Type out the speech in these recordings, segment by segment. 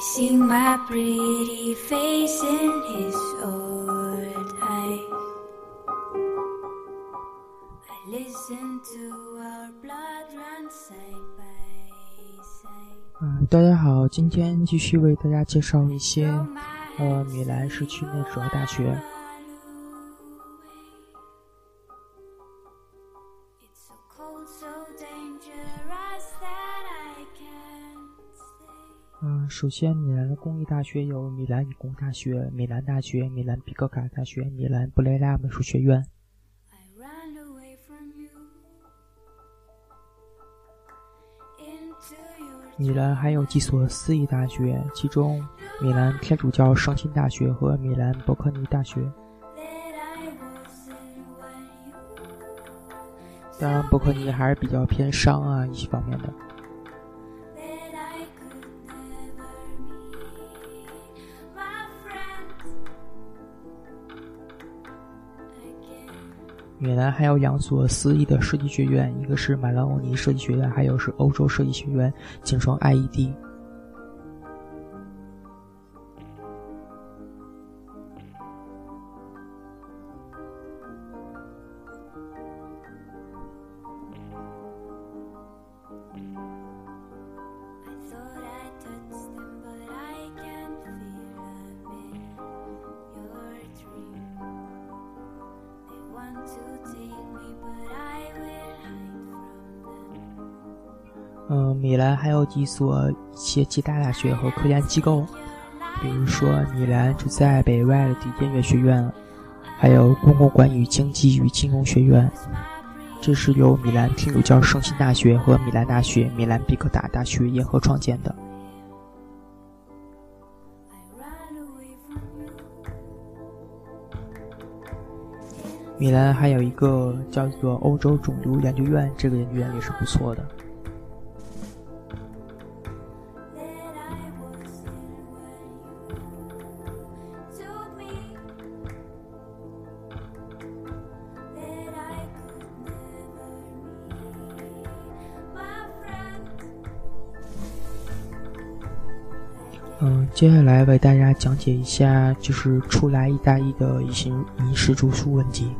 see my pretty face in his old eyes. I listen to our blood run side by side. 嗯，大家好，今天继续为大家介绍一些呃米兰市区内主要大学。首先米兰的公立大学有米兰理工大学、米兰大学、米兰比格卡大学、米兰布雷拉美术学院。米兰还有几所私立大学，其中米兰天主教圣心大学和米兰伯克尼大学。当然，伯克尼还是比较偏商啊一些方面的。米兰还有两所私立的设计学院，一个是马兰欧尼设计学院，还有是欧洲设计学院，简称 IED。嗯，米兰还有几所一些其他大学和科研机构，比如说米兰住在北外的迪电乐学院，还有公共管理经济与金融学院。这是由米兰天主教圣心大学和米兰大学、米兰比克达大学联合创建的。米兰还有一个叫做欧洲肿瘤研究院，这个研究院也是不错的。嗯，接下来为大家讲解一下，就是初来意大利的一些饮食住宿问题。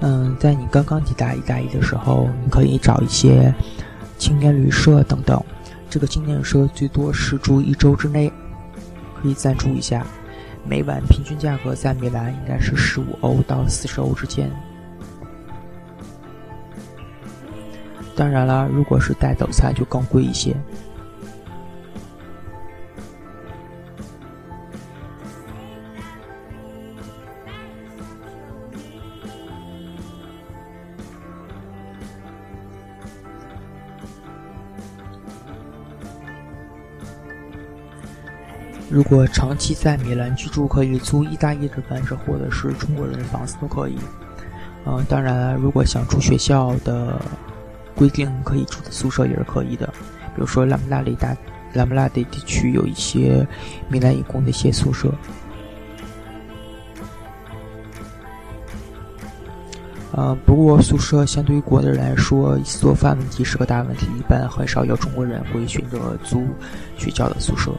嗯，在你刚刚抵达意大利的时候，你可以找一些青年旅社等等。这个青年旅社最多是住一周之内，可以赞助一下。每晚平均价格在米兰应该是十五欧到四十欧之间。当然了，如果是带早餐就更贵一些。如果长期在米兰居住，可以租意大利的房子或者是中国人的房子都可以。嗯、当然，如果想住学校的规定，可以住的宿舍也是可以的。比如说拉姆拉里大拉姆拉里地区有一些米兰义工的一些宿舍。呃，不过宿舍相对于国内来说，做饭问题是个大问题，一般很少有中国人会选择租学校的宿舍。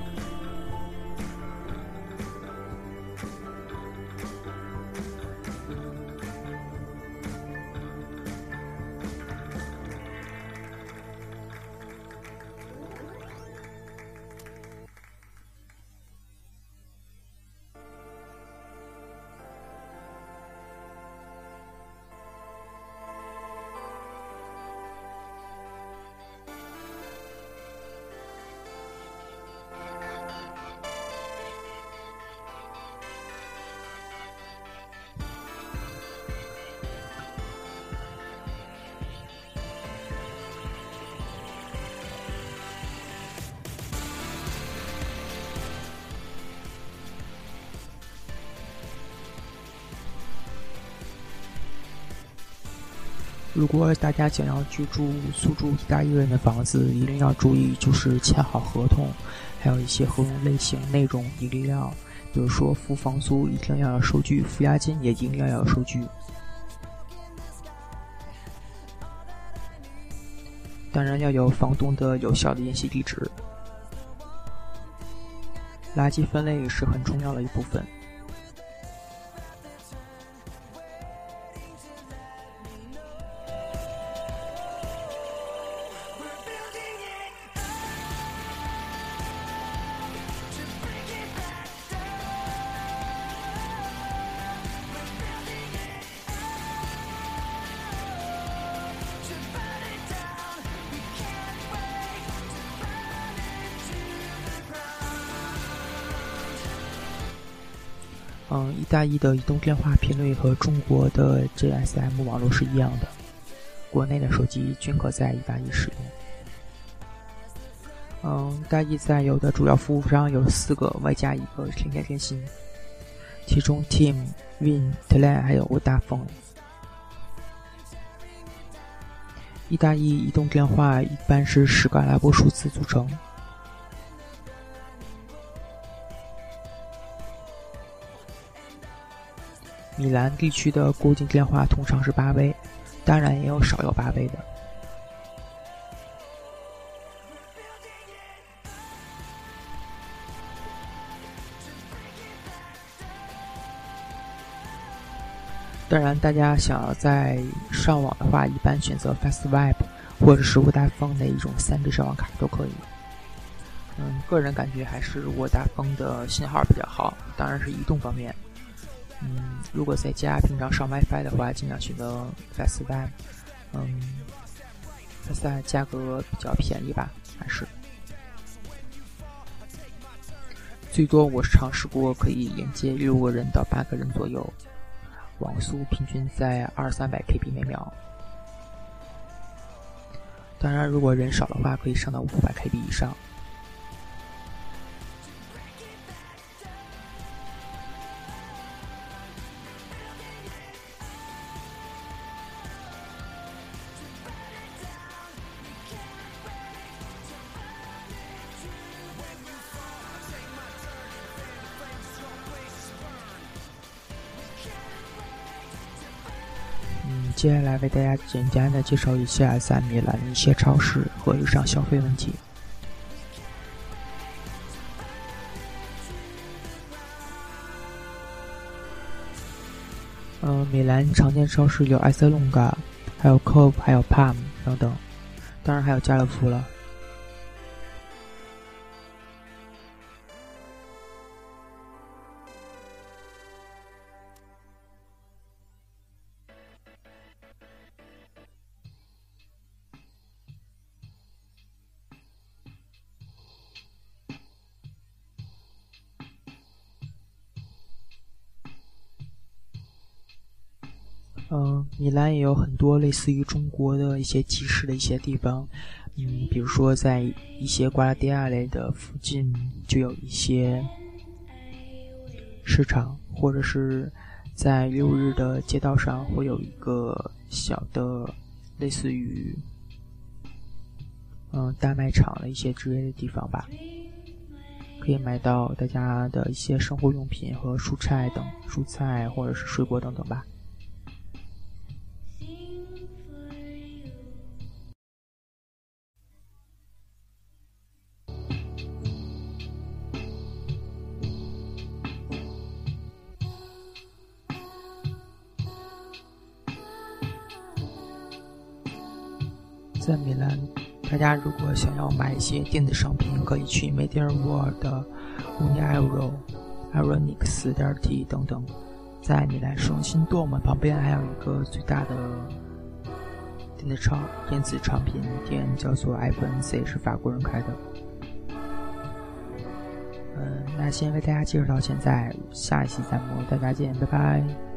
如果大家想要居住租住意大利人的房子，一定要注意，就是签好合同，还有一些合同类型、内容一定要，比如说付房租一定要有收据，付押金也一定要有收据。当然要有房东的有效的联系地址。垃圾分类是很重要的一部分。嗯，意大利的移动电话频率和中国的 GSM 网络是一样的，国内的手机均可在意大利使用。嗯，意大利在有的主要服务商有四个，外加一个天天电信，其中 Team、Win、t e l e 还有 Vodafone。意大利移动电话一般是十个阿拉伯数字组成。米兰地区的固定电话通常是八位，当然也有少有八位的。当然，大家想要在上网的话，一般选择 Fastweb 或者是沃达丰的一种三 G 上网卡都可以。嗯，个人感觉还是沃达丰的信号比较好，当然是移动方面。嗯，如果在家平常上 WiFi 的话，尽量选择 Fastweb。嗯，Fastweb 价格比较便宜吧，还是最多我是尝试过可以连接六个人到八个人左右，网速平均在二三百 KB 每秒。当然，如果人少的话，可以上到五百 KB 以上。接下来为大家简单的介绍一下在米兰的一些超市和日常消费问题。呃，米兰常见超市有埃塞隆嘎，还有 Coop，还有 Palm 等等，当然还有家乐福了。嗯，米兰也有很多类似于中国的一些集市的一些地方，嗯，比如说在一些瓜拉迪亚类的附近就有一些市场，或者是在六日的街道上会有一个小的类似于嗯大卖场的一些之类的地方吧，可以买到大家的一些生活用品和蔬菜等蔬菜或者是水果等等吧。在米兰，大家如果想要买一些电子商品，可以去 Media World、Uniero、Ironix 点 T 等等。在米兰市中心 Dom 旁边还有一个最大的电子厂电子产品店，叫做 IPNC，是法国人开的。嗯，那先为大家介绍到现在，下一期节目大家见，拜拜。